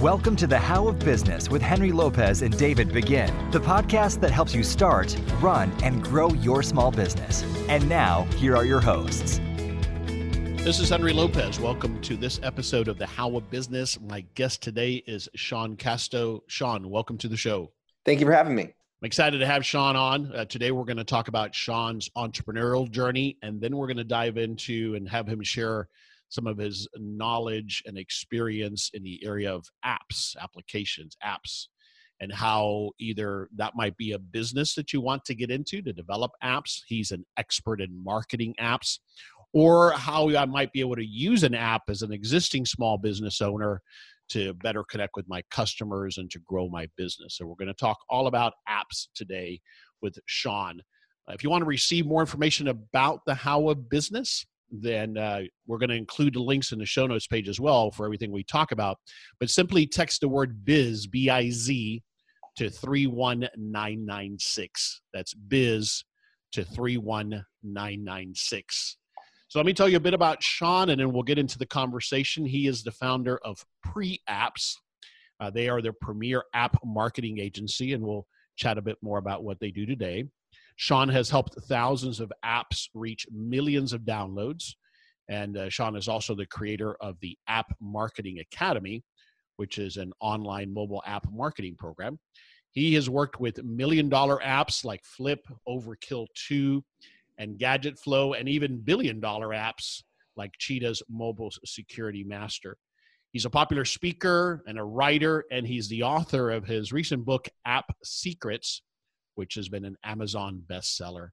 Welcome to the How of Business with Henry Lopez and David Begin, the podcast that helps you start, run, and grow your small business. And now, here are your hosts. This is Henry Lopez. Welcome to this episode of the How of Business. My guest today is Sean Casto. Sean, welcome to the show. Thank you for having me. I'm excited to have Sean on. Uh, today, we're going to talk about Sean's entrepreneurial journey, and then we're going to dive into and have him share some of his knowledge and experience in the area of apps, applications, apps, and how either that might be a business that you want to get into to develop apps. He's an expert in marketing apps, or how I might be able to use an app as an existing small business owner to better connect with my customers and to grow my business. So, we're going to talk all about apps today with Sean. If you want to receive more information about the How of Business, then uh, we're going to include the links in the show notes page as well for everything we talk about. But simply text the word biz, B I Z, to 31996. That's biz to 31996. So let me tell you a bit about Sean and then we'll get into the conversation. He is the founder of PreApps. Uh, they are their premier app marketing agency, and we'll chat a bit more about what they do today. Sean has helped thousands of apps reach millions of downloads. And uh, Sean is also the creator of the App Marketing Academy, which is an online mobile app marketing program. He has worked with million dollar apps like Flip, Overkill 2, and Gadget Flow, and even billion dollar apps like Cheetah's Mobile Security Master. He's a popular speaker and a writer, and he's the author of his recent book, App Secrets which has been an Amazon bestseller.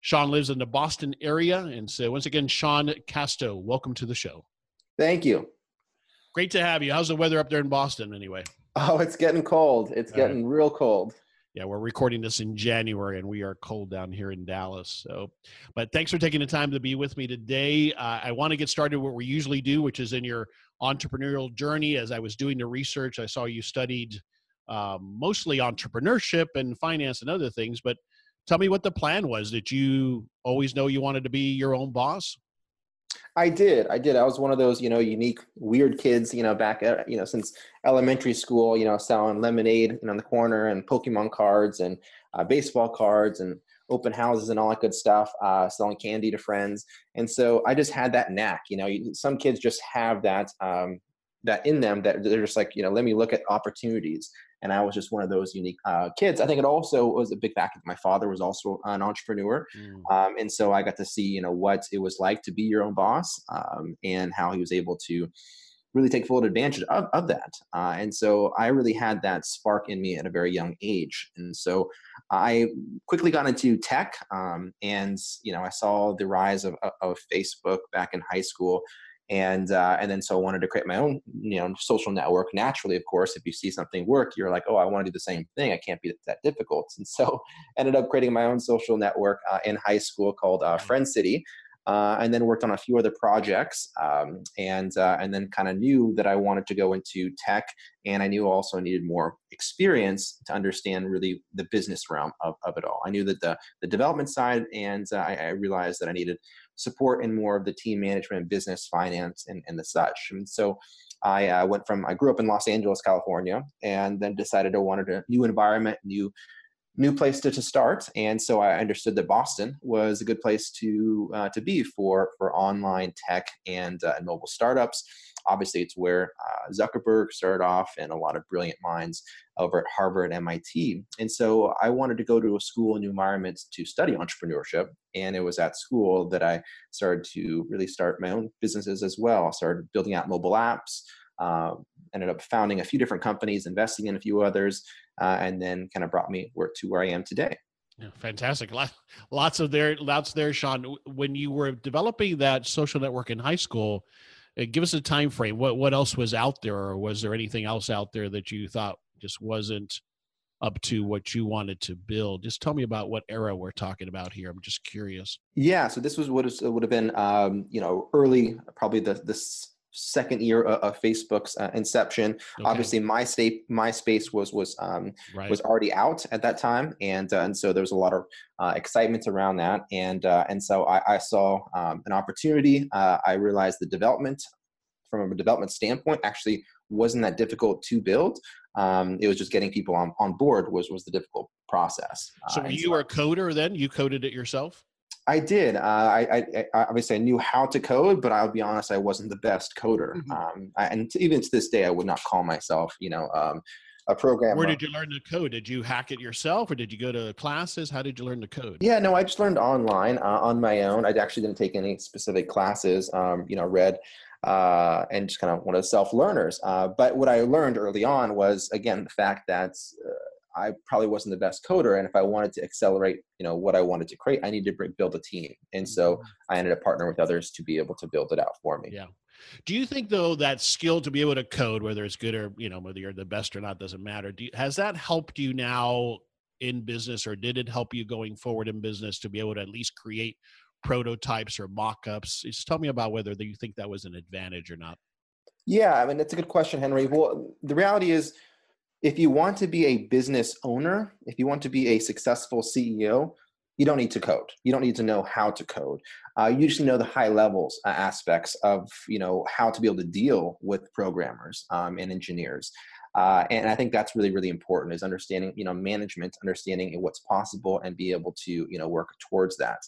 Sean lives in the Boston area. And so, once again, Sean Casto, welcome to the show. Thank you. Great to have you. How's the weather up there in Boston, anyway? Oh, it's getting cold. It's getting right. real cold. Yeah, we're recording this in January, and we are cold down here in Dallas. So, but thanks for taking the time to be with me today. Uh, I want to get started what we usually do, which is in your entrepreneurial journey. As I was doing the research, I saw you studied um, mostly entrepreneurship and finance and other things. But tell me what the plan was. Did you always know you wanted to be your own boss? I did. I did. I was one of those, you know, unique, weird kids, you know, back at, you know, since elementary school, you know, selling lemonade know, on the corner and Pokemon cards and uh, baseball cards and open houses and all that good stuff, uh, selling candy to friends. And so I just had that knack, you know, some kids just have that, um, that in them that they're just like, you know, let me look at opportunities and I was just one of those unique uh, kids. I think it also was a big factor. My father was also an entrepreneur, mm. um, and so I got to see you know what it was like to be your own boss um, and how he was able to really take full advantage of, of that. Uh, and so I really had that spark in me at a very young age. And so I quickly got into tech, um, and you know I saw the rise of, of Facebook back in high school and uh, and then so I wanted to create my own you know social network. Naturally, of course, if you see something work, you're like, oh, I want to do the same thing. I can't be that difficult. And so ended up creating my own social network uh, in high school called uh, Friend City. Uh, and then worked on a few other projects, um, and uh, and then kind of knew that I wanted to go into tech, and I knew also I needed more experience to understand really the business realm of, of it all. I knew that the the development side, and uh, I, I realized that I needed support in more of the team management, business, finance, and, and the such. And so I uh, went from, I grew up in Los Angeles, California, and then decided I wanted a new environment, new new place to, to start and so i understood that boston was a good place to uh, to be for for online tech and, uh, and mobile startups obviously it's where uh, zuckerberg started off and a lot of brilliant minds over at harvard and mit and so i wanted to go to a school new environment to study entrepreneurship and it was at school that i started to really start my own businesses as well I started building out mobile apps uh, ended up founding a few different companies investing in a few others uh, and then kind of brought me to where I am today. Fantastic. Lots of there, lots there, Sean. When you were developing that social network in high school, give us a time frame. What what else was out there, or was there anything else out there that you thought just wasn't up to what you wanted to build? Just tell me about what era we're talking about here. I'm just curious. Yeah, so this was what is, would have been, um, you know, early, probably the this second year of, Facebook's uh, inception. Okay. Obviously, MySpace MySpace was was um, right. was already out at that time, and uh, and so there was a lot of uh, excitement around that, and uh, and so I, I saw um, an opportunity. Uh, I realized the development from a development standpoint actually wasn't that difficult to build. Um, it was just getting people on, on board was was the difficult process. So uh, you were a coder then? You coded it yourself? I did. Uh, I, I, I, obviously I knew how to code, but I'll be honest, I wasn't the best coder. Mm-hmm. Um, I, and even to this day, I would not call myself, you know, um, a programmer. Where did you learn to code? Did you hack it yourself, or did you go to classes? How did you learn to code? Yeah, no, I just learned online uh, on my own. I actually didn't take any specific classes. Um, you know, read uh, and just kind of one of the self learners. Uh, but what I learned early on was again the fact that uh, I probably wasn't the best coder, and if I wanted to accelerate, you know, what I wanted to create, I needed to build a team, and so mm-hmm. I ended up partnering with others to be able to build it out for me. Yeah. Do you think though that skill to be able to code, whether it's good or you know whether you're the best or not, doesn't matter. You, has that helped you now in business, or did it help you going forward in business to be able to at least create prototypes or mock-ups? Just tell me about whether you think that was an advantage or not. Yeah, I mean that's a good question, Henry. Well, the reality is if you want to be a business owner, if you want to be a successful CEO, you don't need to code. You don't need to know how to code. Uh, you just know the high levels uh, aspects of you know how to be able to deal with programmers um, and engineers. Uh, and I think that's really really important is understanding you know management, understanding what's possible, and be able to you know work towards that.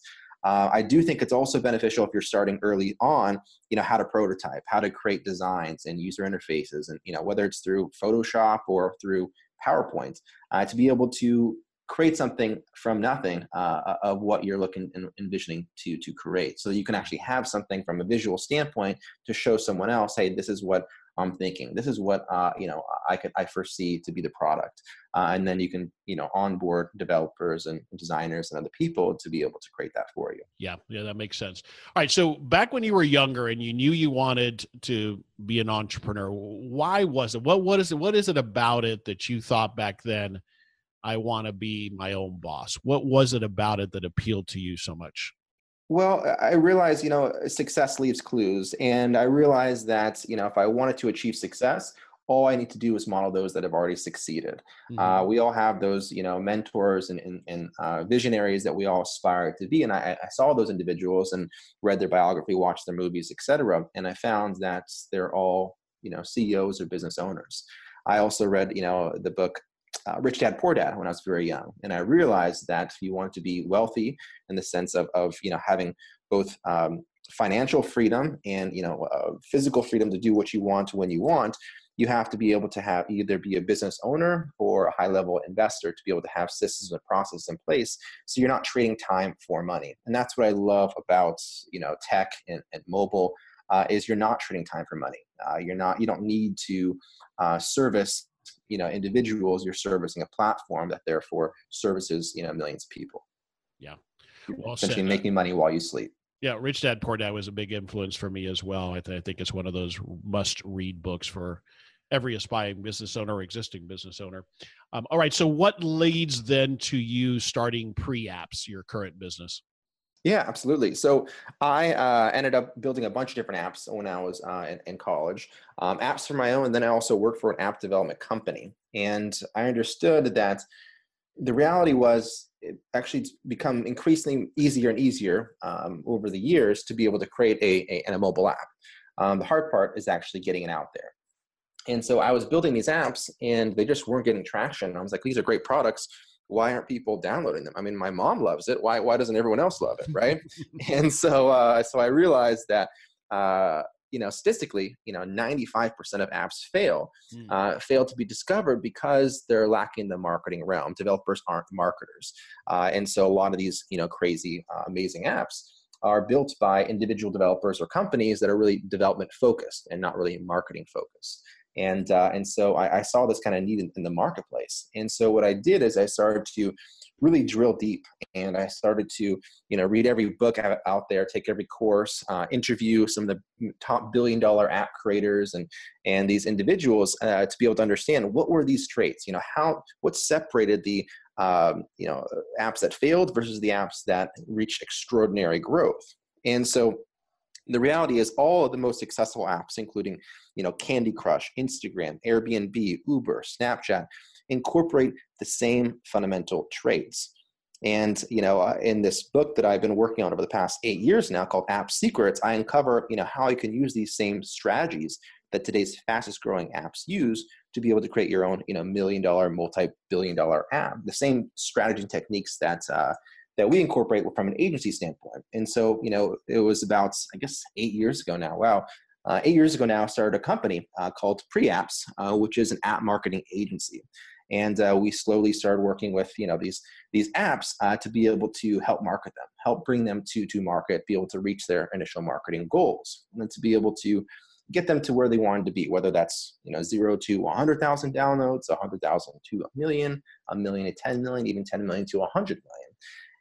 Uh, I do think it's also beneficial if you're starting early on, you know, how to prototype, how to create designs and user interfaces, and you know, whether it's through Photoshop or through PowerPoint, uh, to be able to create something from nothing uh, of what you're looking and envisioning to to create, so you can actually have something from a visual standpoint to show someone else, hey, this is what I'm thinking. This is what uh, you know I could I foresee to be the product, uh, and then you can you know onboard developers and designers and other people to be able to create that for you. Yeah, yeah, that makes sense. All right, so back when you were younger and you knew you wanted to be an entrepreneur, why was it? What what is it? What is it about it that you thought back then? I want to be my own boss. What was it about it that appealed to you so much? Well, I realize, you know, success leaves clues. And I realized that, you know, if I wanted to achieve success, all I need to do is model those that have already succeeded. Mm-hmm. Uh, we all have those, you know, mentors and, and, and uh, visionaries that we all aspire to be. And I, I, saw those individuals and read their biography, watched their movies, etc. And I found that they're all, you know, CEOs or business owners. I also read, you know, the book uh, Rich Dad Poor Dad when I was very young, and I realized that if you want to be wealthy in the sense of of you know having both um, financial freedom and you know uh, physical freedom to do what you want when you want, you have to be able to have either be a business owner or a high level investor to be able to have systems and processes in place so you're not trading time for money. And that's what i love about you know tech and, and mobile uh, is you're not trading time for money. Uh, you're not you don't need to uh, service you know individuals you're servicing a platform that therefore services you know millions of people. Yeah. Well essentially said. making money while you sleep. Yeah rich dad poor dad was a big influence for me as well. I, th- I think it's one of those must read books for every aspiring business owner or existing business owner. Um, all right so what leads then to you starting PreApps your current business yeah, absolutely. So I uh, ended up building a bunch of different apps when I was uh, in, in, college, um, apps for my own, and then I also worked for an app development company. And I understood that the reality was it actually become increasingly easier and easier um, over the years to be able to create a, a, a mobile app. Um, the hard part is actually getting it out there. And so I was building these apps and they just weren't getting traction. I was like, these are great products why aren't people downloading them? I mean, my mom loves it. Why why doesn't everyone else love it, right? and so uh, so I realized that uh, you know statistically, you know, 95% of apps fail, mm. uh, fail to be discovered because they're lacking the marketing realm. Developers aren't marketers, uh, and so a lot of these you know crazy, uh, amazing apps are built by individual developers or companies that are really development focused and not really marketing focused and uh, and so I, I, saw this kind of need in, in, the marketplace. And so what i did is i started to really drill deep and i started to you know read every book out there take every course uh, interview some of the top billion dollar app creators and and these individuals uh, to be able to understand what were these traits you know how what separated the um, you know apps that failed versus the apps that reached extraordinary growth. And so the reality is all of the most successful apps including you know candy crush instagram airbnb uber snapchat incorporate the same fundamental traits and you know uh, in this book that i've been working on over the past eight years now called app secrets i uncover you know how you can use these same strategies that today's fastest growing apps use to be able to create your own, you know, million dollar, multi-billion dollar app. The same strategy and techniques that uh, that we incorporate from an agency standpoint. And so, you know, it was about I guess eight years ago now. Wow. Uh, eight years ago now, I started a company uh, called PreApps, uh, which is an app marketing agency and uh, we slowly started working with you know these these apps uh, to be able to help market them help bring them to to market be able to reach their initial marketing goals and to be able to get them to where they wanted to be whether that's you know 0 to 100000 downloads 100000 to a million a million to 10 million even 10 million to 100 million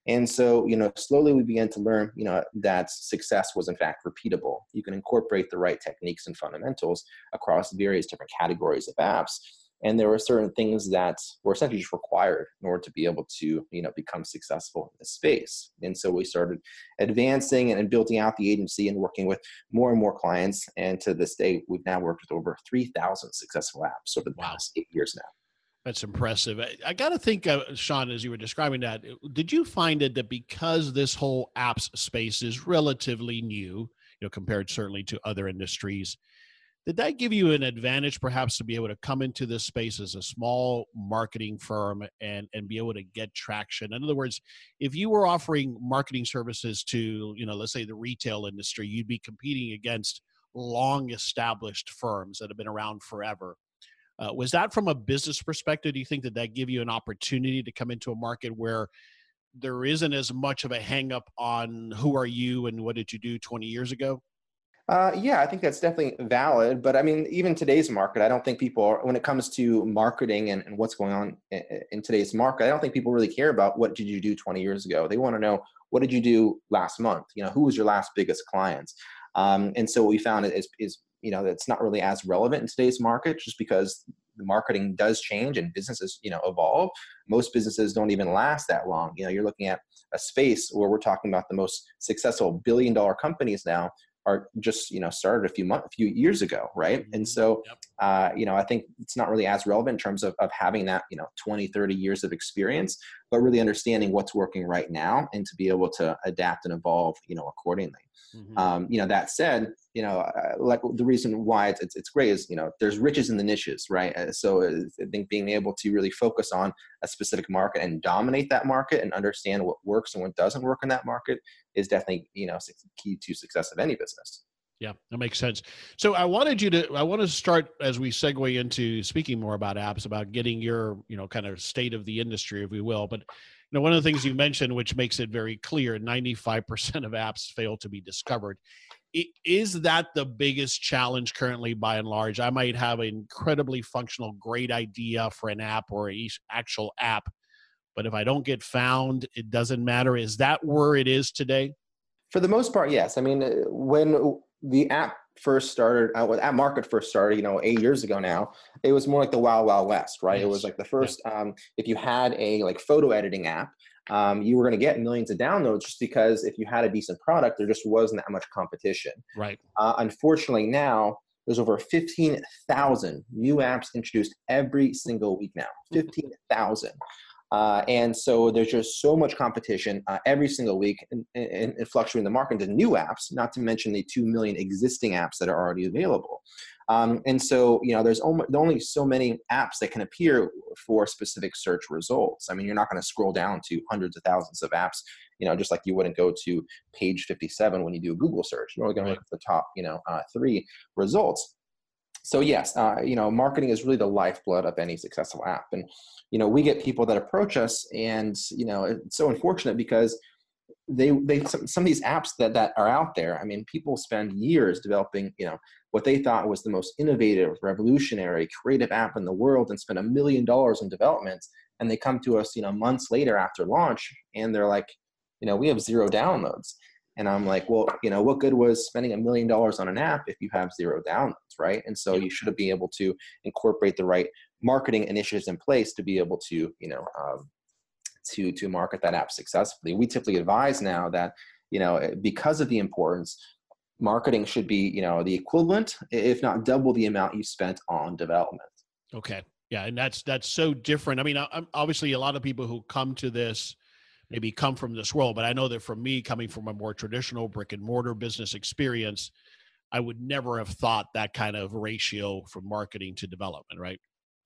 and so, you know, slowly we began to learn, you know, that success was in fact repeatable. You can incorporate the right techniques and fundamentals across various different categories of apps and there were certain things that were essentially just required in order to be able to you know become successful in this space and so we started advancing and building out the agency and working with more and more clients and to this day we've now worked with over 3000 successful apps over the wow. past eight years now that's impressive. I, I got to think, uh, Sean, as you were describing that, did you find it that because this whole apps space is relatively new, you know, compared certainly to other industries, did that give you an advantage perhaps to be able to come into this space as a small marketing firm and and be able to get traction in other words if you were offering marketing services to you know let's say the retail industry you'd be competing against long established firms that have been around forever uh, was that from a business perspective do you think that that give you an opportunity to come into a market where there isn't as much of a hang up on who are you and what did you do 20 years ago uh, yeah, I think that's definitely valid. But I mean, even today's market, I don't think people, are, when it comes to marketing and, and what's going on in, in, today's market, I don't think people really care about what did you do 20 years ago. They want to know what did you do last month. You know, who was your last biggest clients? Um, and so what we found is, is you know that's not really as relevant in today's market, just because the marketing does change and businesses you know evolve. Most businesses don't even last that long. You know, you're looking at a space where we're talking about the most successful billion dollar companies now are just you know started a few months a few years ago right and mm-hmm. so yep. uh, you know i think it's not really as relevant in terms of, of having that you know 20 30 years of experience but really understanding what's working right now and to be able to adapt and evolve you know accordingly mm-hmm. um, you know that said you know uh, like the reason why it's, it's, it's, great is you know there's riches in the niches right uh, so uh, i think being able to really focus on a specific market and dominate that market and understand what works and what doesn't work in that market is definitely you know key to success of any business yeah, that makes sense. So I wanted you to I want to start as we segue into speaking more about apps, about getting your, you know, kind of state of the industry, if we will. But you know, one of the things you mentioned, which makes it very clear, 95% of apps fail to be discovered. Is that the biggest challenge currently by and large? I might have an incredibly functional, great idea for an app or a actual app, but if I don't get found, it doesn't matter. Is that where it is today? For the most part, yes. I mean, when the app first started, uh, when app market first started, you know, eight years ago now, it was more like the wild, wild west, right? Yes. It was like the first, um, if you had a like photo editing app, um, you were going to get millions of downloads just because if you had a decent product, there just wasn't that much competition. Right. Uh, unfortunately, now there's over 15,000 new apps introduced every single week now. 15,000. Uh, and so there's just so much competition uh, every single week and, and, and, fluctuating the market into new apps, not to mention the 2 million existing apps that are already available. Um, and so, you know, there's only, only so many apps that can appear for specific search results. I mean, you're not going to scroll down to hundreds of thousands of apps, you know, just like you wouldn't go to page 57 when you do a Google search. You're only going to look at the top, you know, uh, three results so yes, uh, you know, marketing is really the lifeblood of any successful app. And you know, we get people that approach us, and you know, it's so unfortunate because they they some, some of these apps that that are out there. I mean, people spend years developing, you know, what they thought was the most innovative, revolutionary, creative app in the world, and spend a million dollars in development, and they come to us, you know, months later after launch, and they're like, you know, we have zero downloads. And I'm like, well, you know, what good was spending a million dollars on an app if you have zero downloads, right? And so you should be able to incorporate the right marketing initiatives in place to be able to, you know, um, to to market that app successfully. We typically advise now that, you know, eh, because of the importance, marketing should be, you know, the equivalent, if not double the amount you spent on development. Okay. Yeah, and that's that's so different. I mean, obviously, a lot of people who come to this maybe come from this world. But I know that for me, coming from a more traditional brick and mortar business experience, I would never have thought that kind of ratio from marketing to development, right?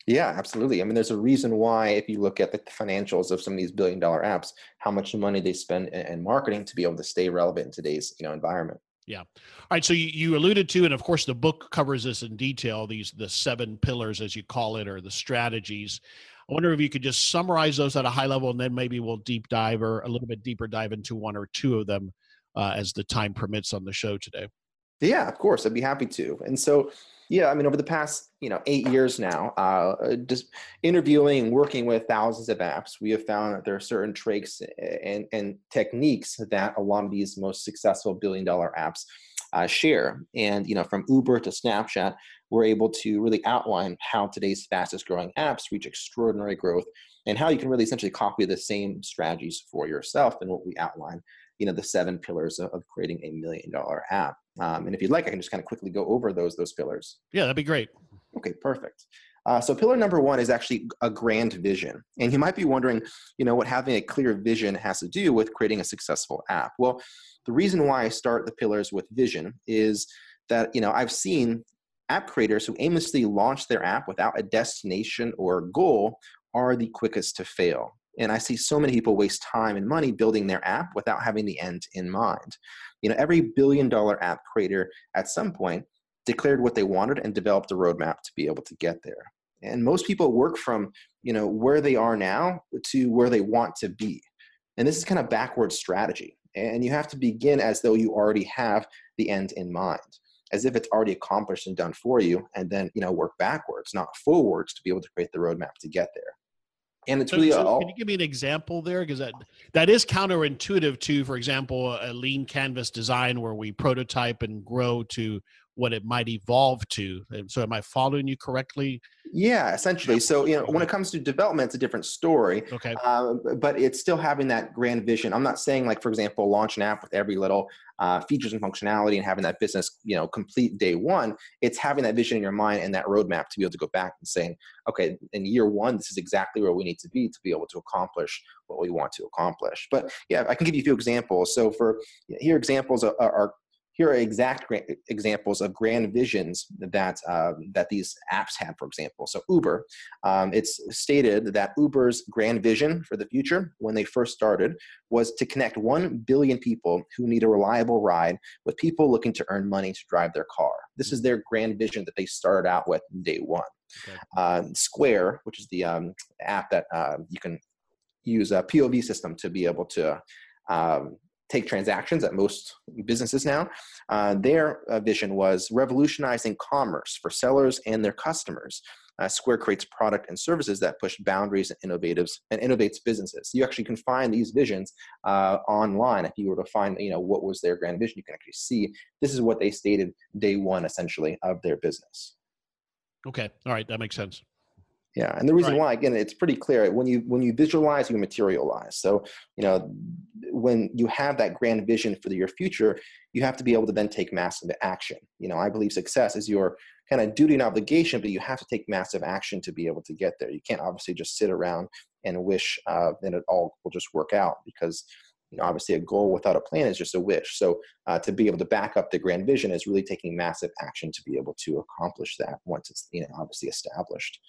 Yeah, absolutely. I mean, there's a reason why, if you look at the financials of some of these billion dollar apps, how much money they spend in, marketing to be able to stay relevant in today's you know environment. Yeah. All right. So you, you alluded to, and of course, the book covers this in detail. These the seven pillars, as you call it, or the strategies. I wonder if you could just summarize those at a high level, and then maybe we'll deep dive or a little bit deeper dive into one or two of them uh, as the time permits on the show today. Yeah, of course, I'd be happy to. And so, yeah, I mean, over the past you know eight years now, uh, just interviewing and working with thousands of apps, we have found that there are certain traits and, and techniques that a lot of these most successful billion dollar apps uh, share. And you know, from Uber to Snapchat, we're able to really outline how today's fastest growing apps reach extraordinary growth and how you can really essentially copy the same strategies for yourself and what we outline you know the seven pillars of, creating a million dollar app. Um, and if you'd like i can just kind of quickly go over those those pillars. Yeah that'd be great. Okay perfect. Uh, so pillar number one is actually a grand vision. And you might be wondering you know what having a clear vision has to do with creating a successful app. Well the reason why i start the pillars with vision is that you know i've seen app creators who aimlessly launch their app without a destination or goal are the quickest to fail and I see so many people waste time and money building their app without having the end in mind. You know, every billion dollar app creator at some point declared what they wanted and developed a roadmap to be able to get there. And most people work from, you know, where they are now to where they want to be. And this is kind of backward strategy. And you have to begin as though you already have the end in mind, as if it's already accomplished and done for you, and then, you know, work backwards, not forwards to be able to create the roadmap to get there. And it's really so, all, can you give me an example there? Because that that is counterintuitive to for example a lean canvas design where we prototype and grow to what it might evolve to so am i following you correctly? Yeah essentially so you know when it comes to development it's a different story okay. uh, but it's still having that grand vision. I'm not saying like for example launch an app with every little uh, features and functionality and having that business you know complete day one it's having that vision in your mind and that roadmap to be able to go back and saying okay in year one this is exactly where we need to be to be able to accomplish what we want to accomplish. But yeah i can give you a few examples. So for here examples are, are here are exact examples of grand visions that uh, that these apps have. For example, so Uber, um, it's stated that Uber's grand vision for the future, when they first started, was to connect one billion people who need a reliable ride with people looking to earn money to drive their car. This is their grand vision that they started out with day one. Okay. Uh, Square, which is the um, app that uh, you can use a POV system to be able to um, take transactions at most businesses now. Uh, their uh, vision was revolutionizing commerce for sellers and their customers. Uh, Square creates product and services that push boundaries and innovatives and innovates businesses. You actually can find these visions uh, online. If you were to find, you know, what was their grand vision, you can actually see this is what they stated day one, essentially, of their business. Okay, all right, that makes sense. Yeah, and the reason right. why, again, it's pretty clear. When you when you visualize, you materialize. So, you know, when you have that grand vision for your future, you have to be able to then take massive action. You know, I believe success is your kind of duty and obligation, but you have to take massive action to be able to get there. You can't obviously just sit around and wish uh, that it all will just work out because you know, obviously a goal without a plan is just a wish. So uh, to be able to back up the grand vision is really taking massive action to be able to accomplish that once it's you know obviously established.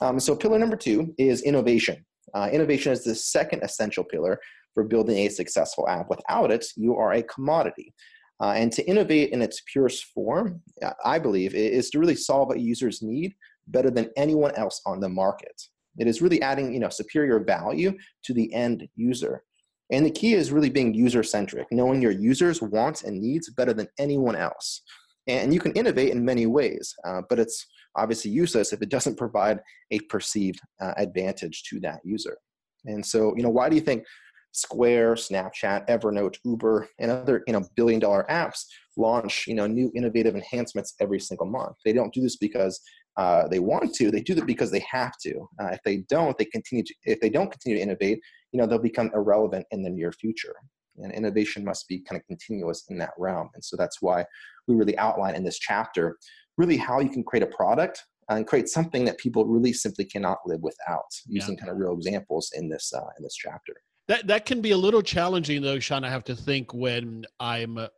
Um, so pillar number two is innovation. Uh, innovation is the second essential pillar for building a successful app. Without it, you are a commodity. Uh, and to innovate in its purest form, I believe, is to really solve what users need better than anyone else on the market. It is really adding, you know, superior value to the end user. And the key is really being user centric, knowing your users' wants and needs better than anyone else. And you can innovate in many ways, uh, but it's obviously useless if it doesn't provide a perceived uh, advantage to that user. And so, you know, why do you think Square, Snapchat, Evernote, Uber, and other you know billion dollar apps launch you know new innovative enhancements every single month? They don't do this because uh, they want to. They do that because they have to. Uh, if they don't, they continue to. If they don't continue to innovate, you know they'll become irrelevant in the near future. And innovation must be kind of continuous in that realm. And so that's why we really outline in this chapter really how you can create a product and create something that people really simply cannot live without using yeah. kind of real examples in this uh, in this chapter that that can be a little challenging though sean i have to think when i'm uh,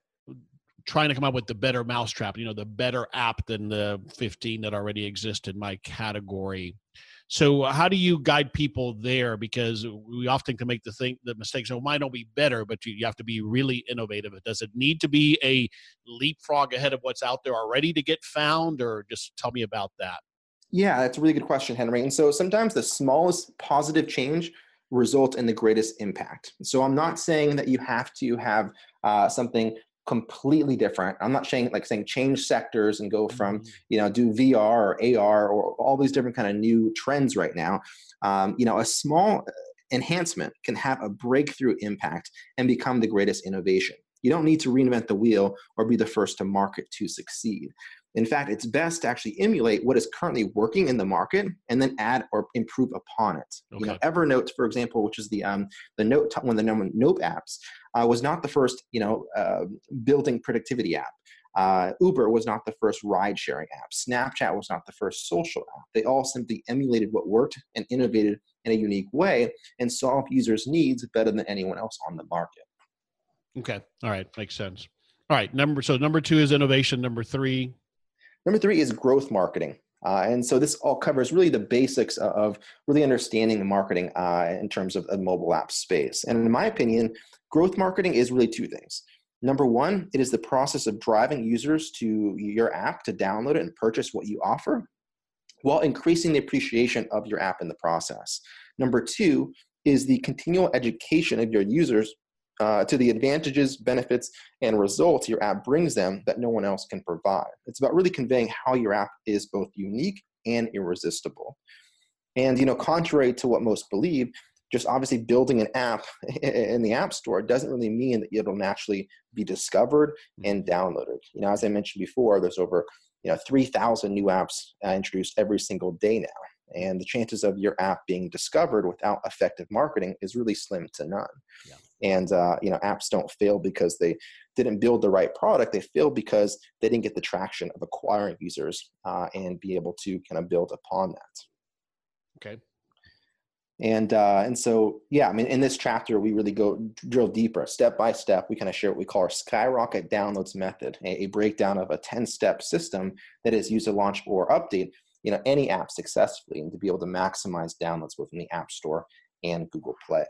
trying to come up with the better mousetrap, you know, the better app than the 15 that already exist in my category. So how do you guide people there? Because we often can make the think the mistakes. Oh, might not be better, but you, you have to be really innovative. Does it need to be a leapfrog ahead of what's out there already to get found, or just tell me about that? Yeah, that's a really good question, Henry. And so sometimes the smallest positive change result in the greatest impact. So I'm not saying that you have to have uh, something completely different. I'm not saying like saying change sectors and go from mm-hmm. you know do VR or AR or all these different kind of new trends right now. Um, you know, a small enhancement can have a breakthrough impact and become the greatest innovation. You don't need to reinvent the wheel or be the first to market to succeed. In fact, it's best to actually emulate what is currently working in the market and then add or improve upon it. Okay. You know, Evernote, for example, which is the um, the Note one of the Note apps, uh, was not the first you know uh, building productivity app. Uh, Uber was not the first ride sharing app. Snapchat was not the first social app. They all simply emulated what worked and innovated in a unique way and solved users' needs better than anyone else on the market. Okay. All right. Makes sense. All right. Number so number two is innovation. Number three. Number three is growth marketing. Uh, and so this all covers really the basics of really understanding the marketing uh, in terms of a mobile app space. And in my opinion, growth marketing is really two things. Number one, it is the process of driving users to your app to download it and purchase what you offer while increasing the appreciation of your app in the process. Number two is the continual education of your users uh, to the advantages, benefits, and results your app brings them that no one else can provide. It's about really conveying how your app is both unique and irresistible. And you know, contrary to what most believe, just obviously building an app in the app store doesn't really mean that it'll naturally be discovered and downloaded. You know, as I mentioned before, there's over you know 3,000 new apps uh, introduced every single day now and the chances of your app being discovered without effective marketing is really slim to none. Yeah. and uh, you know apps don't fail because they didn't build the right product. They fail because they didn't get the traction of acquiring users uh, and be able to kind of build upon that. Okay. And uh, and so yeah i mean in this chapter we really go drill deeper step by step. We kind of share what we call our skyrocket downloads method a, a breakdown of a 10 step system that is used to launch or update you know any app successfully and to be able to maximize downloads within the app store and google play.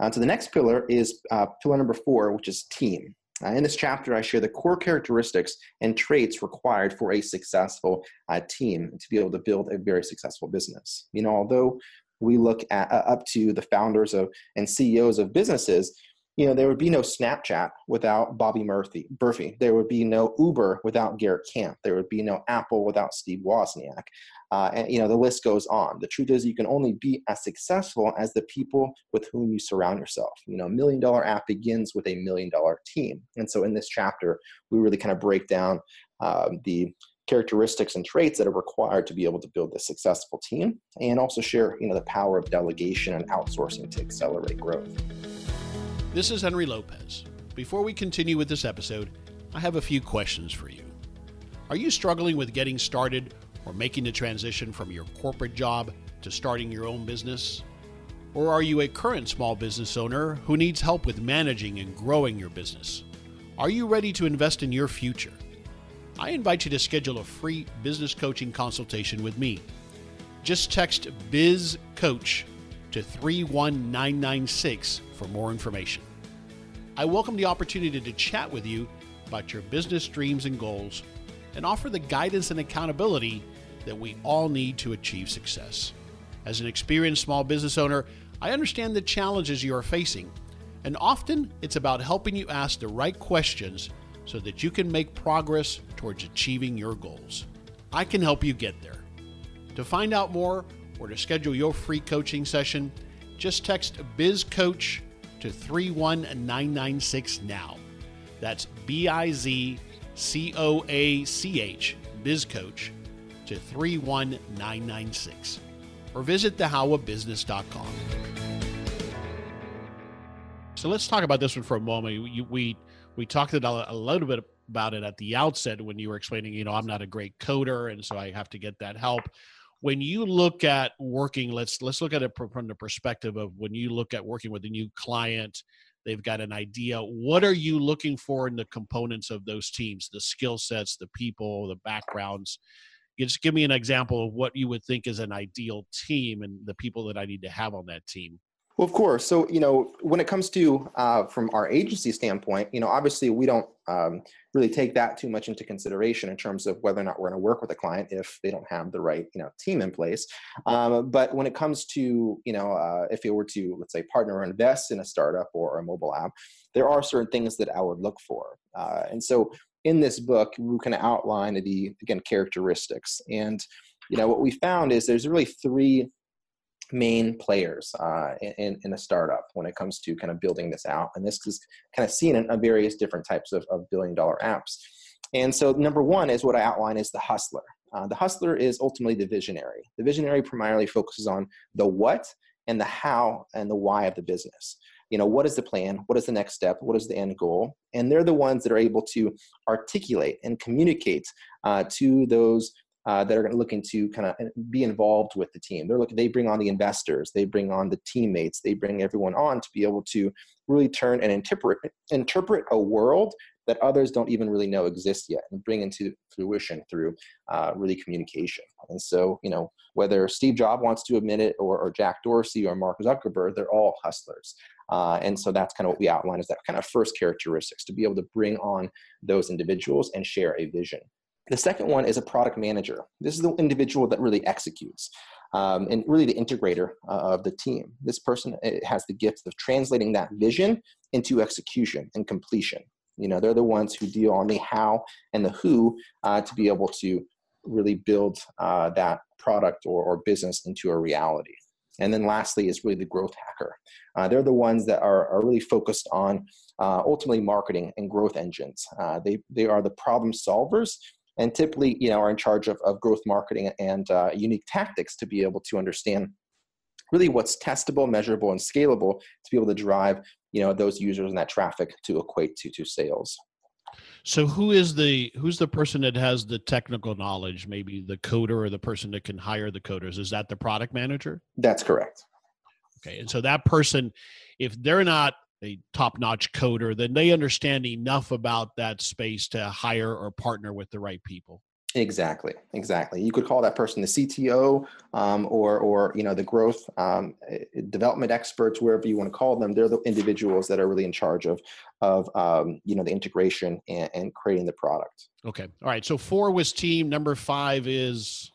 Uh, so the next pillar is uh, pillar number four which is team. Uh, in this chapter i share the core characteristics and traits required for a successful uh, team to be able to build a very successful business. You know although we look at uh, up to the founders of and ceos of businesses you know, there would be no Snapchat without Bobby Murphy, Murphy. There would be no Uber without Garrett Camp. There would be no Apple without Steve Wozniak. Uh, and, you know, the list goes on. The truth is you can only be as successful as the people with whom you surround yourself. You know, a million dollar app begins with a million dollar team. And so in this chapter, we really kind of break down um, the characteristics and traits that are required to be able to build a successful team and also share, you know, the power of delegation and outsourcing to accelerate growth. This is Henry Lopez. Before we continue with this episode, I have a few questions for you. Are you struggling with getting started or making the transition from your corporate job to starting your own business? Or are you a current small business owner who needs help with managing and growing your business? Are you ready to invest in your future? I invite you to schedule a free business coaching consultation with me. Just text BizCoach to 31996 for more information. I welcome the opportunity to chat with you about your business dreams and goals and offer the guidance and accountability that we all need to achieve success. As an experienced small business owner, I understand the challenges you are facing, and often it's about helping you ask the right questions so that you can make progress towards achieving your goals. I can help you get there. To find out more or to schedule your free coaching session, just text BizCoach to 31996 now. That's B I Z C O A C H, BizCoach, to 31996. Or visit thehowofbusiness.com. So let's talk about this one for a moment. We, we, we talked a little bit about it at the outset when you were explaining, you know, I'm not a great coder, and so I have to get that help when you look at working let's let's look at it from the perspective of when you look at working with a new client they've got an idea. What are you looking for in the components of those teams, the skill sets, the people, the backgrounds? You just give me an example of what you would think is an ideal team and the people that I need to have on that team. Well, of course. So, you know, when it comes to uh, from our agency standpoint, you know, obviously we don't um, really take that too much into consideration in terms of whether or not we're going to work with a client if they don't have the right, you know, team in place. Um, but when it comes to, you know, uh, if you were to, let's say, partner or invest in a startup or a mobile app, there are certain things that I would look for. Uh, and so, in this book, we of outline the again characteristics. And you know, what we found is there's really three main players uh, in, in a startup when it comes to kind of building this out. And this is kind of seen in various different types of, of billion dollar apps. And so number one is what I outline is the hustler. Uh, the hustler is ultimately the visionary. The visionary primarily focuses on the what and the how and the why of the business. You know, what is the plan? What is the next step? What is the end goal? And they're the ones that are able to articulate and communicate uh, to those uh, that are looking to look into kind of uh, be involved with the team. They're looking, they bring on the investors, they bring on the teammates, they bring everyone on to be able to really turn and interpret interpret a world that others don't even really know exists yet and bring into fruition through uh, really communication. And so, you know, whether Steve Jobs wants to admit it or, or Jack Dorsey or Mark Zuckerberg, they're all hustlers. Uh, and so that's kind of what we outline is that kind of first characteristics to be able to bring on those individuals and share a vision. The second one is a product manager. This is the individual that really executes um, and really the integrator uh, of the team. This person eh, has the gift of translating that vision into execution and completion. You know, they're the ones who deal on the how and the who uh, to be able to really build uh, that product or, or business into a reality. And then lastly is really the growth hacker. Uh, they're the ones that are, are really focused on uh, ultimately marketing and growth engines. Uh, they, they are the problem solvers and typically you know are in charge of, of growth marketing and uh, unique tactics to be able to understand really what's testable measurable and scalable to be able to drive you know those users and that traffic to equate to to sales. So who is the who's the person that has the technical knowledge maybe the coder or the person that can hire the coders? Is that the product manager? That's correct. Okay and so that person if they're not a top-notch coder, then they understand enough about that space to hire or partner with the right people. Exactly, exactly. You could call that person the CTO, um, or or you know the growth um, eh, development experts, wherever you want to call them. They're the individuals that are really in charge of of um, you know the integration and, and creating the product. Okay, all right. So four was team. Number five is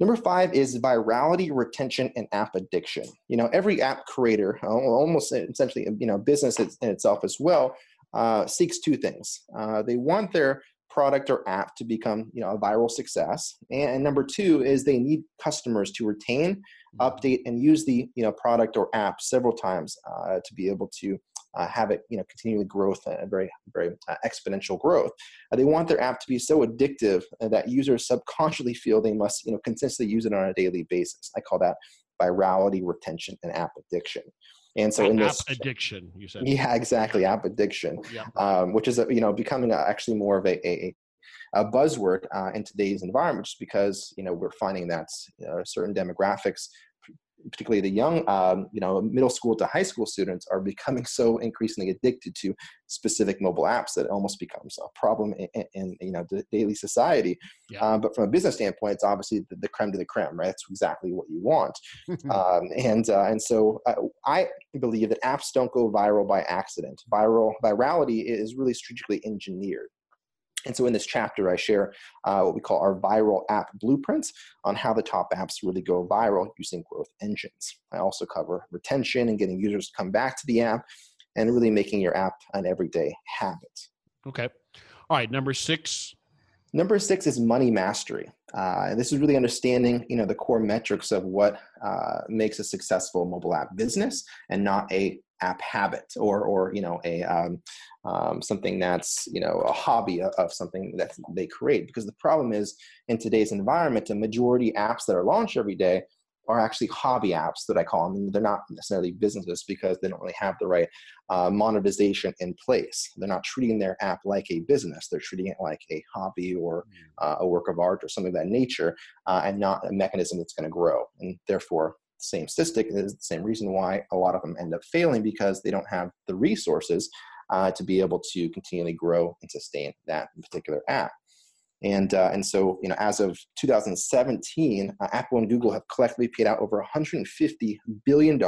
Number five is virality, retention, and app addiction. You know, every app creator, almost essentially, you know, business in itself as well, uh, seeks two things. Uh, they want their product or app to become, you know, a viral success, and number two is they need customers to retain, mm-hmm. update, and use the, you know, product or app several times uh, to be able to uh, have it you know continually growth and very very uh, exponential growth. Uh, they want their app to be so addictive uh, that users subconsciously feel they must you know consistently use it on a daily basis. I call that virality retention and app addiction. And so in this app addiction you said. Yeah exactly app addiction yeah. um, which is a, you know becoming a, actually more of a, a, a buzzword uh, in today's environment just because you know we're finding that uh, certain demographics particularly the young, um, you know, middle school to high school students are becoming so increasingly addicted to specific mobile apps that it almost becomes a problem in, in you know the daily society. Yeah. Um, but from a business standpoint, it's obviously the, the, creme de the creme, right? That's exactly what you want. um, and uh, and so I, uh, I believe that apps don't go viral by accident. Viral virality is really strategically engineered. And so in this chapter, I share uh, what we call our viral app blueprints on how the top apps really go viral using growth engines. I also cover retention and getting users to come back to the app and really making your app an everyday habit. Okay. All right. Number six. Number six is money mastery. Uh, this is really understanding, you know, the core metrics of what uh, makes a successful mobile app business and not a app habit or or you know a um, um, something that's you know a hobby of, something that they create because the problem is in today's environment the majority apps that are launched every day are actually hobby apps that I call them. They're not necessarily businesses because they don't really have the right uh, monetization in place. They're not treating their app like a business. They're treating it like a hobby or mm. uh, a work of art or something of that nature, uh, and not a mechanism that's going to grow. And therefore, same statistic is the same reason why a lot of them end up failing because they don't have the resources uh, to be able to continually grow and sustain that particular app. And, uh, and so, you know, as of 2017, uh, Apple and Google have collectively paid out over $150 billion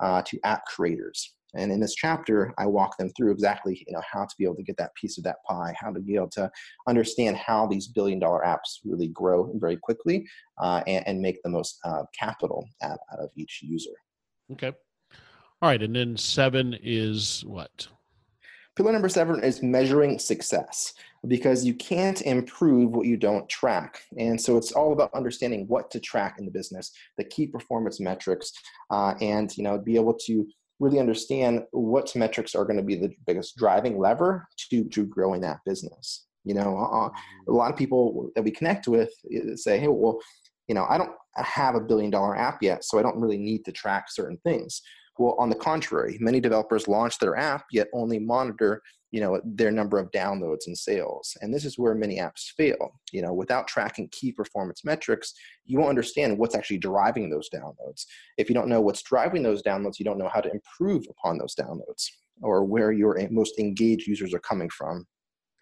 uh, to app creators. And in this chapter, I walk them through exactly, you know, how to be able to get that piece of that pie, how to be able to understand how these billion dollar apps really grow very quickly uh, and, and, make the most uh, capital out, out of each user. Okay. All right. And then seven is what? Pillar number seven is measuring success because you can't improve what you don't track. And so it's all about understanding what to track in the business, the key performance metrics, uh, and you know be able to really understand what metrics are going to be the biggest driving lever to to growing that business. You know, uh, mm-hmm. a lot of people that we connect with uh, say, "Hey, well, you know, I don't have a billion dollar app yet, so I don't really need to track certain things." Well, on the contrary, many developers launch their app yet only monitor, you know, their number of downloads and sales. And this is where many apps fail. You know, without tracking key performance metrics, you won't understand what's actually driving those downloads. If you don't know what's driving those downloads, you don't know how to improve upon those downloads or where your most engaged users are coming from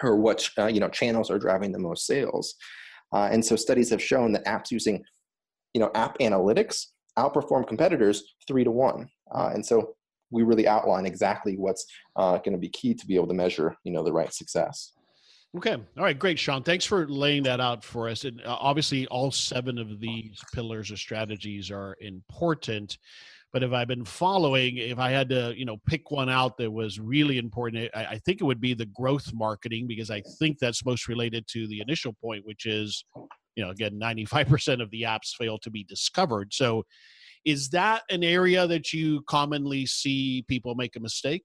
or what uh, you know channels are driving the most sales. Uh, and so studies have shown that apps using you know app analytics outperform competitors three to one. Uh, and so we really outline exactly what's uh, going to be key to be able to measure, you know, the right success. Okay. All right. Great, Sean. Thanks for laying that out for us. And uh, obviously, all seven of these pillars or strategies are important. But if I've been following, if I had to, you know, pick one out that was really important, I, I think it would be the growth marketing because I think that's most related to the initial point, which is, you know, again, 95% of the apps fail to be discovered. So is that an area that you commonly see people make a mistake?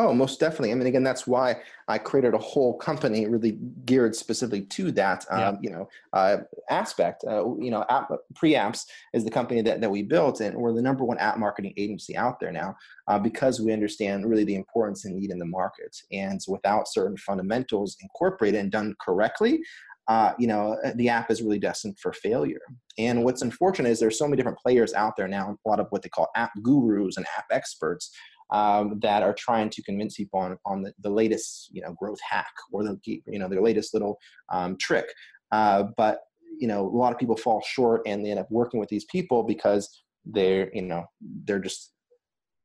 Oh, most definitely. I mean, again, that's why I created a whole company really geared specifically to that, yeah. um, you know, uh, aspect. Uh, you know, app, PreApps is the company that, that we built, and we're the number one app marketing agency out there now uh, because we understand really the importance and need in the market. And without certain fundamentals incorporated and done correctly, uh, you know, uh, the app is really destined for failure. And what's unfortunate is there's so many different players out there now, a lot of what they call app gurus and app experts um, that are trying to convince people on, on the, the latest, you know, growth hack or the, you know, their latest little um, trick. Uh, but, you know, a lot of people fall short and they end up working with these people because they're, you know, they're just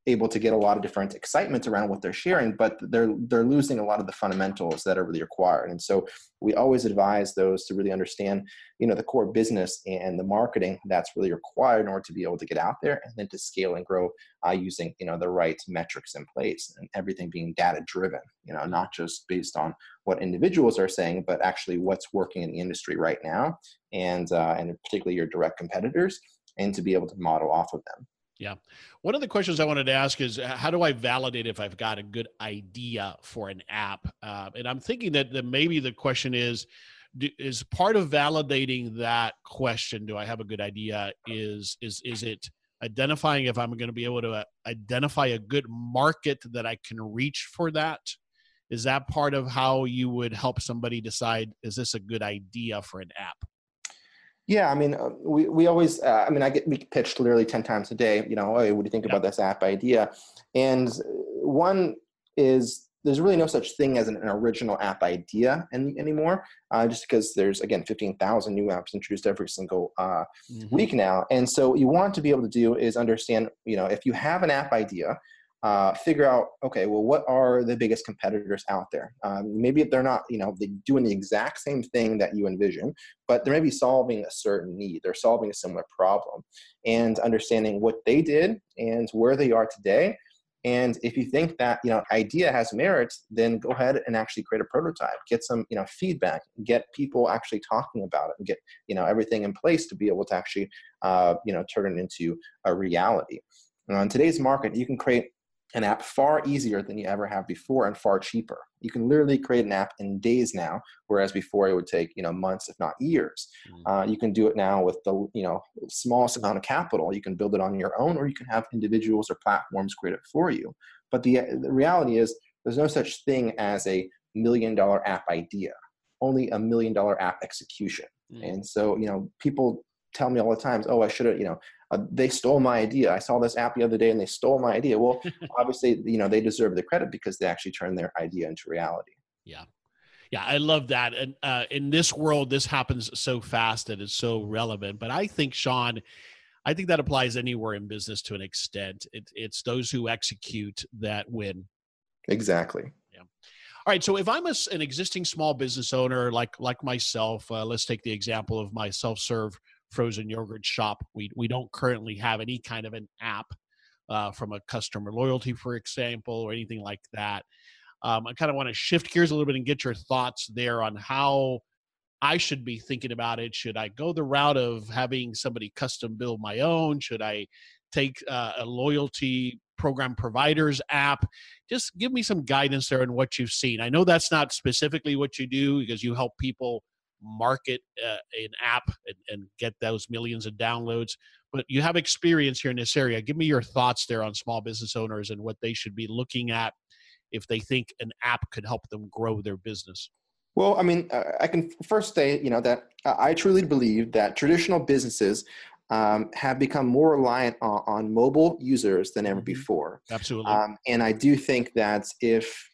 able to get a lot of different excitement around what they're sharing, but they're they're losing a lot of the fundamentals that are really required. And so we always advise those to really understand, you know, the core business and the marketing that's really required in order to be able to get out there and then to scale and grow uh, using you know the right metrics in place and everything being data driven. You know, not just based on what individuals are saying, but actually what's working in the industry right now, and uh, and particularly your direct competitors, and to be able to model off of them. Yeah. One of the questions I wanted to ask is how do I validate if I've got a good idea for an app? Uh, and I'm thinking that, that maybe the question is is part of validating that question do i have a good idea is is is it identifying if i'm going to be able to uh, identify a good market that i can reach for that is that part of how you would help somebody decide is this a good idea for an app yeah, I mean, uh, we, we always, uh, I mean, I get we pitched literally 10 times a day, you know, hey, what do you think about this app idea? And one is there's really no such thing as an, an original app idea any, anymore, uh, just because there's, again, 15,000 new apps introduced every single uh, mm-hmm. week now. And so what you want to be able to do is understand, you know, if you have an app idea, uh, figure out okay well what are the biggest competitors out there? Um, maybe they're not you know they're doing the exact same thing that you envision but they're maybe solving a certain need. They're solving a similar problem and understanding what they did and where they are today. And if you think that you know idea has merit then go ahead and actually create a prototype. Get some you know feedback. Get people actually talking about it and get you know everything in place to be able to actually uh, you know turn it into a reality. Now, in today's market you can create an app far easier than you ever have before and far cheaper. You can literally create an app in days now, whereas before it would take you know months, if not years. Mm-hmm. Uh, you can do it now with the you know smallest amount of capital. You can build it on your own, or you can have individuals or platforms create it for you. But the, the reality is, there's no such thing as a million dollar app idea. Only a million dollar app execution. Mm-hmm. And so you know people tell me all the times, "Oh, I should have," you know, uh, they stole my idea. I saw this app the other day and they stole my idea. Well, obviously, you know, they deserve the credit because they actually turned their idea into reality. Yeah. Yeah, I love that. And uh, in this world, this happens so fast and it's so relevant. But I think, Sean, I think that applies anywhere in business to an extent. It, it's those who execute that win. Exactly. Yeah. All right. So if I'm a, an existing small business owner like like myself, uh, let's take the example of my self-serve frozen yogurt shop. We we don't currently have any kind of an app uh, from a customer loyalty, for example, or anything like that. Um, I kind of want to shift gears a little bit and get your thoughts there on how I should be thinking about it. Should I go the route of having somebody custom build my own? Should I take uh, a loyalty program providers app? Just give me some guidance there on what you've seen. I know that's not specifically what you do because you help people market uh, an app and, and, get those millions of downloads but you have experience here in this area give me your thoughts there on small business owners and what they should be looking at if they think an app could help them grow their business? Well, I mean, uh, I can first say, you know, that I truly believe that traditional businesses um, have become more reliant on, on, mobile users than ever mm-hmm. before. Absolutely. Um, and I do think that if,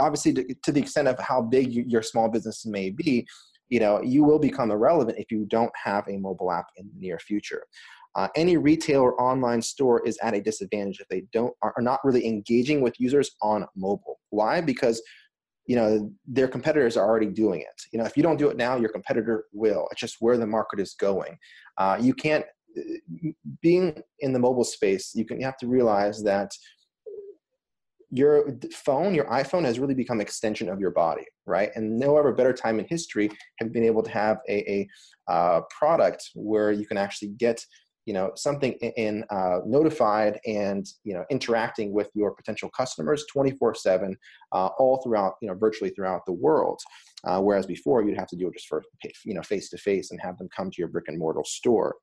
obviously, to, to the extent of how big you, your small business may be, you know, you will become irrelevant if you don't have a mobile app in the near future. Uh, any retail or online store is at a disadvantage if they don't are not really engaging with users on mobile. Why? Because you know their competitors are already doing it. You know if you don't do it now, your competitor will. It's just where the market is going. Uh, you can't being in the mobile space. You can you have to realize that your phone, your iPhone has really become extension of your body, right? And no ever better time in history have been able to have a, a uh, product where you can actually get you know something in uh, notified and you know interacting with your potential customers 24 7 uh, all throughout you know virtually throughout the world. Uh, whereas before you'd have to do it just for you know face to face and have them come to your brick and mortar store.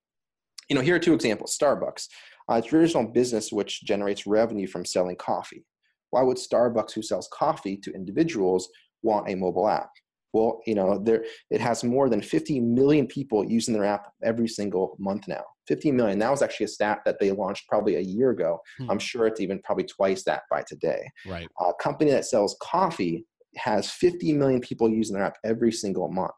You know here are two examples. Starbucks a traditional business which generates revenue from selling coffee why would starbucks who sells coffee to individuals want a mobile app well, you know, there it has more than 50 million people using their app every single month now. 15 million. That was actually a stat that they launched probably a year ago. Hmm. I'm sure it's even probably twice that by today. Right. A company that sells coffee has 50 million people using their app every single month.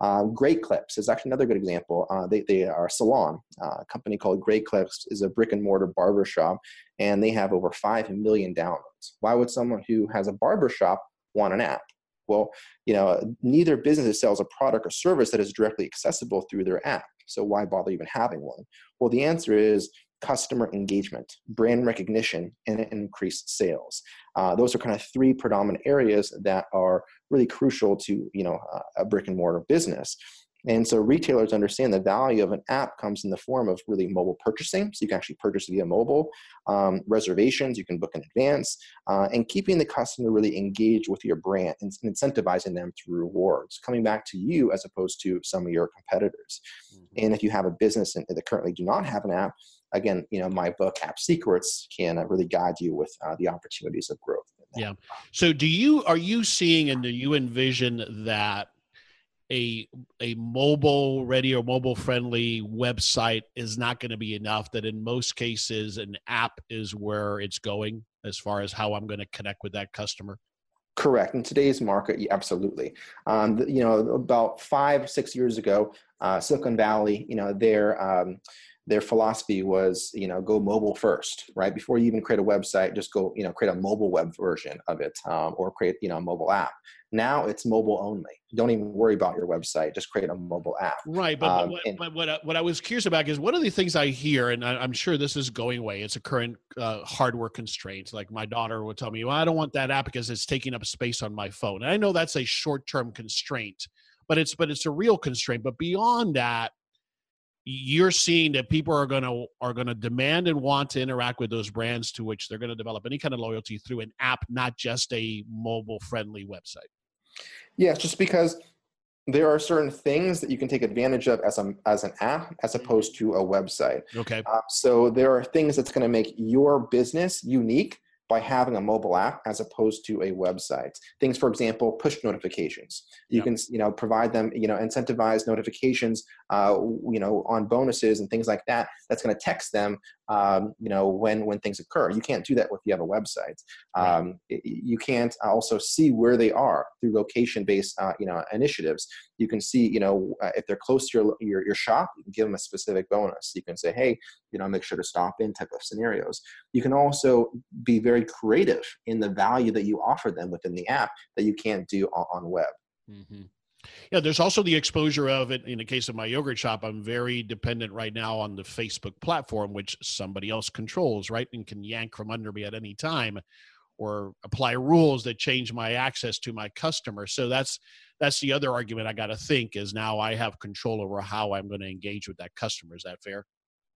Uh, Great Clips is actually another good example. Uh, they, they are a salon. Uh, a company called Great Clips is a brick and mortar barber shop, and they have over 5 million downloads. Why would someone who has a barber shop want an app? Well, you know, neither business sells a product or service that is directly accessible through their app. So why bother even having one? Well, the answer is customer engagement, brand recognition, and increased sales. Uh, those are kind of three predominant areas that are really crucial to you know a brick and mortar business. And so retailers understand the value of an app comes in the form of really mobile purchasing. So you can actually purchase via mobile, um, reservations, you can book in advance, uh, and keeping the customer really engaged with your brand and incentivizing them through rewards, coming back to you as opposed to some of your competitors. Mm-hmm. And if you have a business that currently do not have an app, again, you know, my book, App Secrets, can uh, really guide you with uh, the opportunities of growth. Yeah. So do you, are you seeing and do you envision that a a mobile ready or mobile friendly website is not going to be enough that in most cases an app is where it's going as far as how i'm going to connect with that customer correct in today's market absolutely um, you know about five six years ago uh, silicon valley you know their um, their philosophy was you know go mobile first right? Before you even create a website just go you know create a mobile web version of it um, or create you know a mobile app. Now it's mobile only. Don't even worry about your website. Just create a mobile app right but, um, what, and, but what, what i was curious about is one of the things i hear and I, am sure this is going away it's a current uh, hardware constraint like my daughter would tell me well i don't want that app because it's taking up space on my phone. And i know that's a short-term constraint but it's but it's a real constraint. But beyond that you're seeing that people are going to are going to demand and want to interact with those brands to which they're going to develop any kind of loyalty through an app not just a mobile friendly website. Yeah just because there are certain things that you can take advantage of as, a, as an app as mm-hmm. opposed to a website. Okay. Uh, so there are things that's going to make your business unique by having a mobile app as opposed to a website. Things, for example, push notifications. You yep. can, you know, provide them, you know, incentivize notifications, uh, you know, on bonuses and things like that. That's going to text them, um, you know, when when things occur. You can't do that if you have a website. Um, right. You can't also see where they are through location-based, uh, you know, initiatives. You can see, you know, uh, if they're close to your, your your shop, you can give them a specific bonus. You can say, hey, you know, make sure to stop in type of scenarios. You can also be very creative in the value that you offer them within the app that you can't do on, on web. Mm-hmm. Yeah, there's also the exposure of it. In the case of my yogurt shop, I'm very dependent right now on the Facebook platform, which somebody else controls, right? And can yank from under me at any time or apply rules that change my access to my customer. So that's that's the other argument I got to think is now I have control over how I'm going to engage with that customer. Is that fair?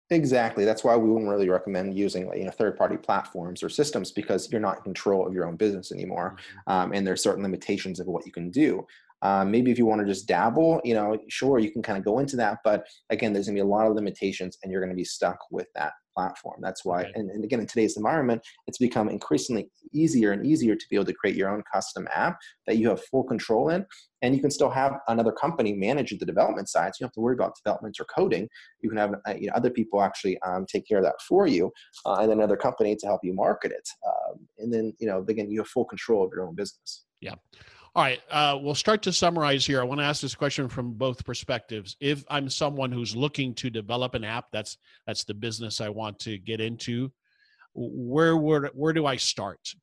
Exactly. That's why we wouldn't really recommend using you know third-party platforms or systems because you're not in control of your own business anymore, mm-hmm. um, and there's certain limitations of what you can do. Um, maybe if you want to just dabble, you know, sure, you can kind of go into that. But again, there's going to be a lot of limitations and you're going to be stuck with that platform. That's why, okay. and, and, again, in today's environment, it's become increasingly easier and easier to be able to create your own custom app that you have full control in. And you can still have another company manage the development side. So you don't have to worry about development or coding. You can have uh, you know, other people actually um, take care of that for you, uh, and then another company to help you market it. Um, and then, you know, again, you have full control of your own business. Yeah. All right, uh, we'll start to summarize here. I want to ask this question from both perspectives. If I'm someone who's looking to develop an app, that's that's the business I want to get into. Where where where do I start?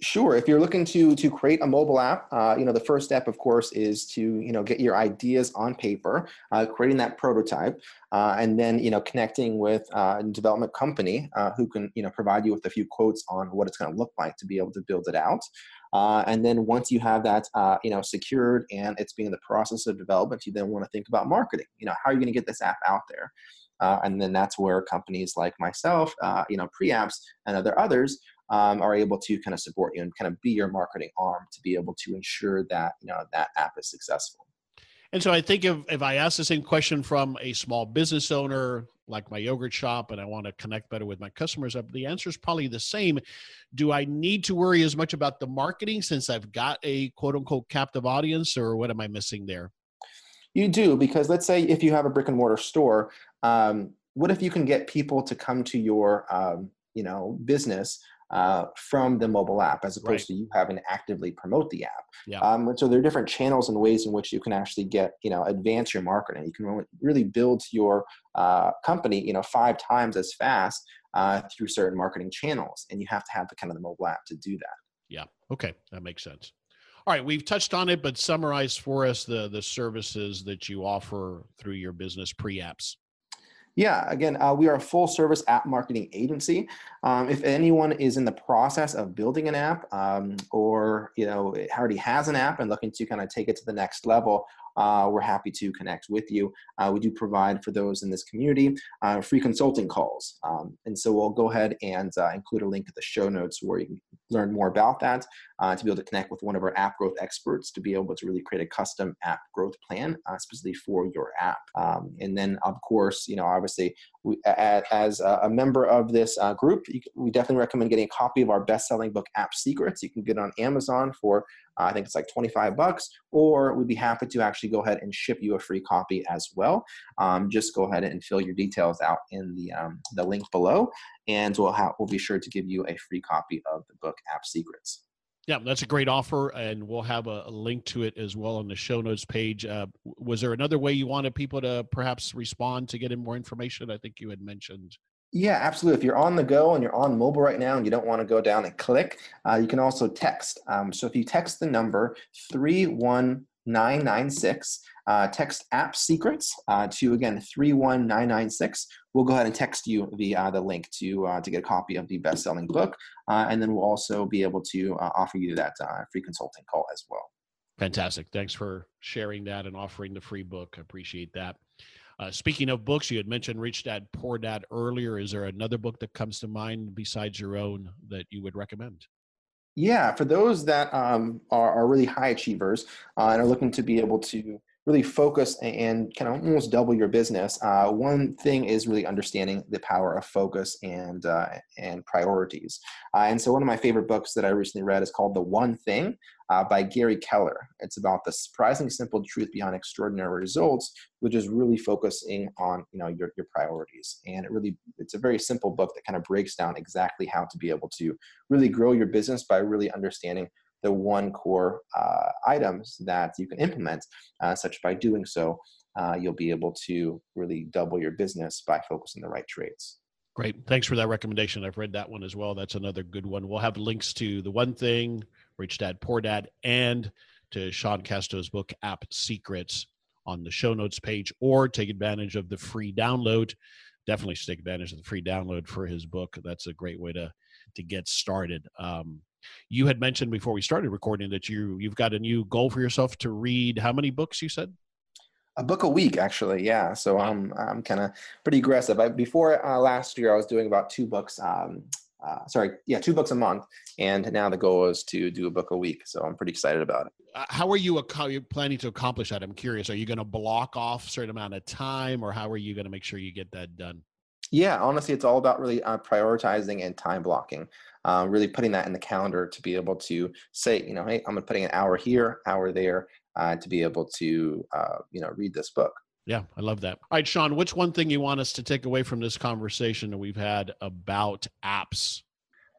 Sure. If you're looking to to create a mobile app, uh, you know the first step, of course, is to you know get your ideas on paper, uh, creating that prototype, uh, and then you know connecting with uh, a development company uh, who can you know provide you with a few quotes on what it's going to look like to be able to build it out. Uh, and then once you have that, uh, you know, secured and it's being in the process of development, you then want to think about marketing. You know, how are you going to get this app out there? Uh, and then that's where companies like myself, uh, you know, PreApps and other others um, are able to kind of support you and kind of be your marketing arm to be able to ensure that you know that app is successful. And so I think if, if I ask the same question from a small business owner like my yogurt shop and I want to connect better with my customers, the answer is probably the same. Do I need to worry as much about the marketing since I've got a quote unquote captive audience, or what am I missing there? You do, because let's say if you have a brick and mortar store, um, what if you can get people to come to your um, you know business uh, from the mobile app as opposed right. to you having to actively promote the app. Yeah. Um, so there are different channels and ways in which you can actually get, you know, advance your marketing. You can really build your uh, company, you know, five times as fast uh, through certain marketing channels. And you have to have the kind of the mobile app to do that. Yeah. Okay. That makes sense. All right, we've touched on it, but summarize for us the the services that you offer through your business PreApps. Yeah, again, uh, we are a full service app marketing agency. Um, if anyone is in the process of building an app um, or you know already has an app and looking to kind of take it to the next level, uh, we're happy to connect with you. Uh, we do provide for those in this community uh, free consulting calls. Um, and so we'll go ahead and uh, include a link at the show notes where you can learn more about that uh, to be able to connect with one of our app growth experts to be able to really create a custom app growth plan uh, specifically for your app. Um, and then, of course, you know, obviously, we, as a member of this group, we definitely recommend getting a copy of our best-selling book, App Secrets. You can get it on Amazon for I think it's like 25 bucks, or we'd be happy to actually go ahead and ship you a free copy as well. Um, just go ahead and fill your details out in the, um, the link below, and we'll, have, we'll be sure to give you a free copy of the book App Secrets. Yeah, that's a great offer, and we'll have a, a link to it as well on the show notes page. Uh, was there another way you wanted people to perhaps respond to get in more information? I think you had mentioned. Yeah, absolutely. If you're on the go and you're on mobile right now and you don't want to go down and click, uh, you can also text. Um, so if you text the number 31996, uh, text app secrets uh, to again 31996, we'll go ahead and text you the, uh, the link to, uh, to get a copy of the best selling book. Uh, and then we'll also be able to offer you that free consulting call as well. Fantastic. Thanks for sharing that and offering the free book. I appreciate that. Uh, speaking of books, you had mentioned Rich Dad Poor Dad earlier. Is there another book that comes to mind besides your own that you would recommend? Yeah, for those that um, are, are, really high achievers uh, and are looking to be able to really focus and kind of almost double your business, uh, one thing is really understanding the power of focus and uh, and priorities. Uh, and so, one of my favorite books that I recently read is called The One Thing uh, by Gary Keller. It's about the surprising simple truth behind extraordinary results, which is really focusing on you know your your priorities. And it really it's a very simple book that kind of breaks down exactly how to be able to really grow your business by really understanding the one core uh, items that you can implement, uh, such by doing so, uh, you'll be able to really double your business by focusing the right traits. Great. Thanks for that recommendation. I've read that one as well. That's another good one. We'll have links to the one thing, Rich Dad, Poor Dad, and to Sean Casto's book, App Secrets, on the show notes page, or take advantage of the free download. Definitely take advantage of the free download for his book. That's a great way to to get started. Um, you had mentioned before we started recording that you you've got a new goal for yourself to read how many books you said a book a week actually yeah so i'm i'm kind of pretty aggressive I, before uh, last year i was doing about two books um, uh, sorry yeah two books a month and now the goal is to do a book a week so i'm pretty excited about it uh, how are you you planning to accomplish that i'm curious are you going to block off a certain amount of time or how are you going to make sure you get that done yeah, honestly, it's all about really uh, prioritizing and time blocking. Uh, really putting that in the calendar to be able to say, you know, hey, I'm putting an hour here, hour there, uh, to be able to, uh, you know, read this book. Yeah, I love that. All right, Sean, which one thing you want us to take away from this conversation that we've had about apps?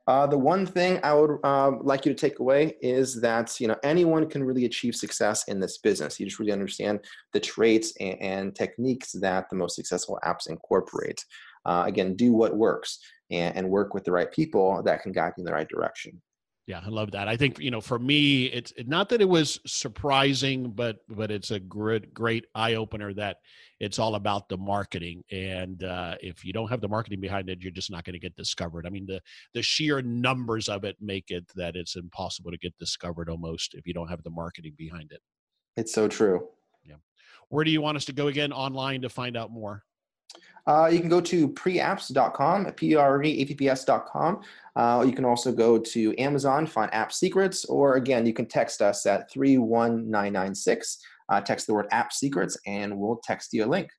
Uh, the one thing I would uh, like you to take away is that you know anyone can really achieve success in this business. You just really understand the traits and, and techniques that the most successful apps incorporate uh, again, do what works and, and work with the right people that can guide you in the right direction. Yeah, I love that. I think you know, for me, it's not that it was surprising, but but it's a great great eye opener that it's all about the marketing, and uh, if you don't have the marketing behind it, you're just not going to get discovered. I mean, the the sheer numbers of it make it that it's impossible to get discovered almost if you don't have the marketing behind it. It's so true. Yeah. Where do you want us to go again online to find out more? Uh, you can go to preapps.com, P-R-E-A-P-P-S.com. Uh, you can also go to Amazon, find App Secrets, or again, you can text us at 31996. Uh, text the word App Secrets, and we'll text you a link.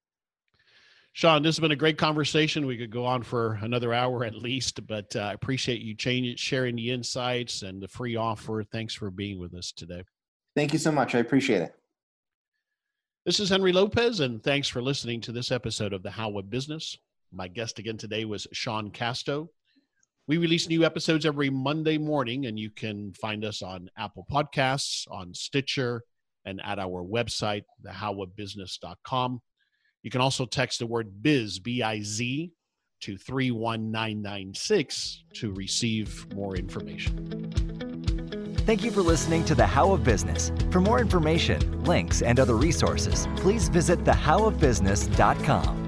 Sean, this has been a great conversation. We could go on for another hour at least, but uh, I appreciate you change, sharing the insights and the free offer. Thanks for being with us today. Thank you so much. I appreciate it. This is Henry Lopez, and thanks for listening to this episode of The How of Business. My guest again today was Sean Casto. We release new episodes every Monday morning, and you can find us on Apple Podcasts, on Stitcher, and at our website, thehowofbusiness.com. You can also text the word biz, B I Z, to 31996 to receive more information. Thank you for listening to The How of Business. For more information, links, and other resources, please visit thehowofbusiness.com.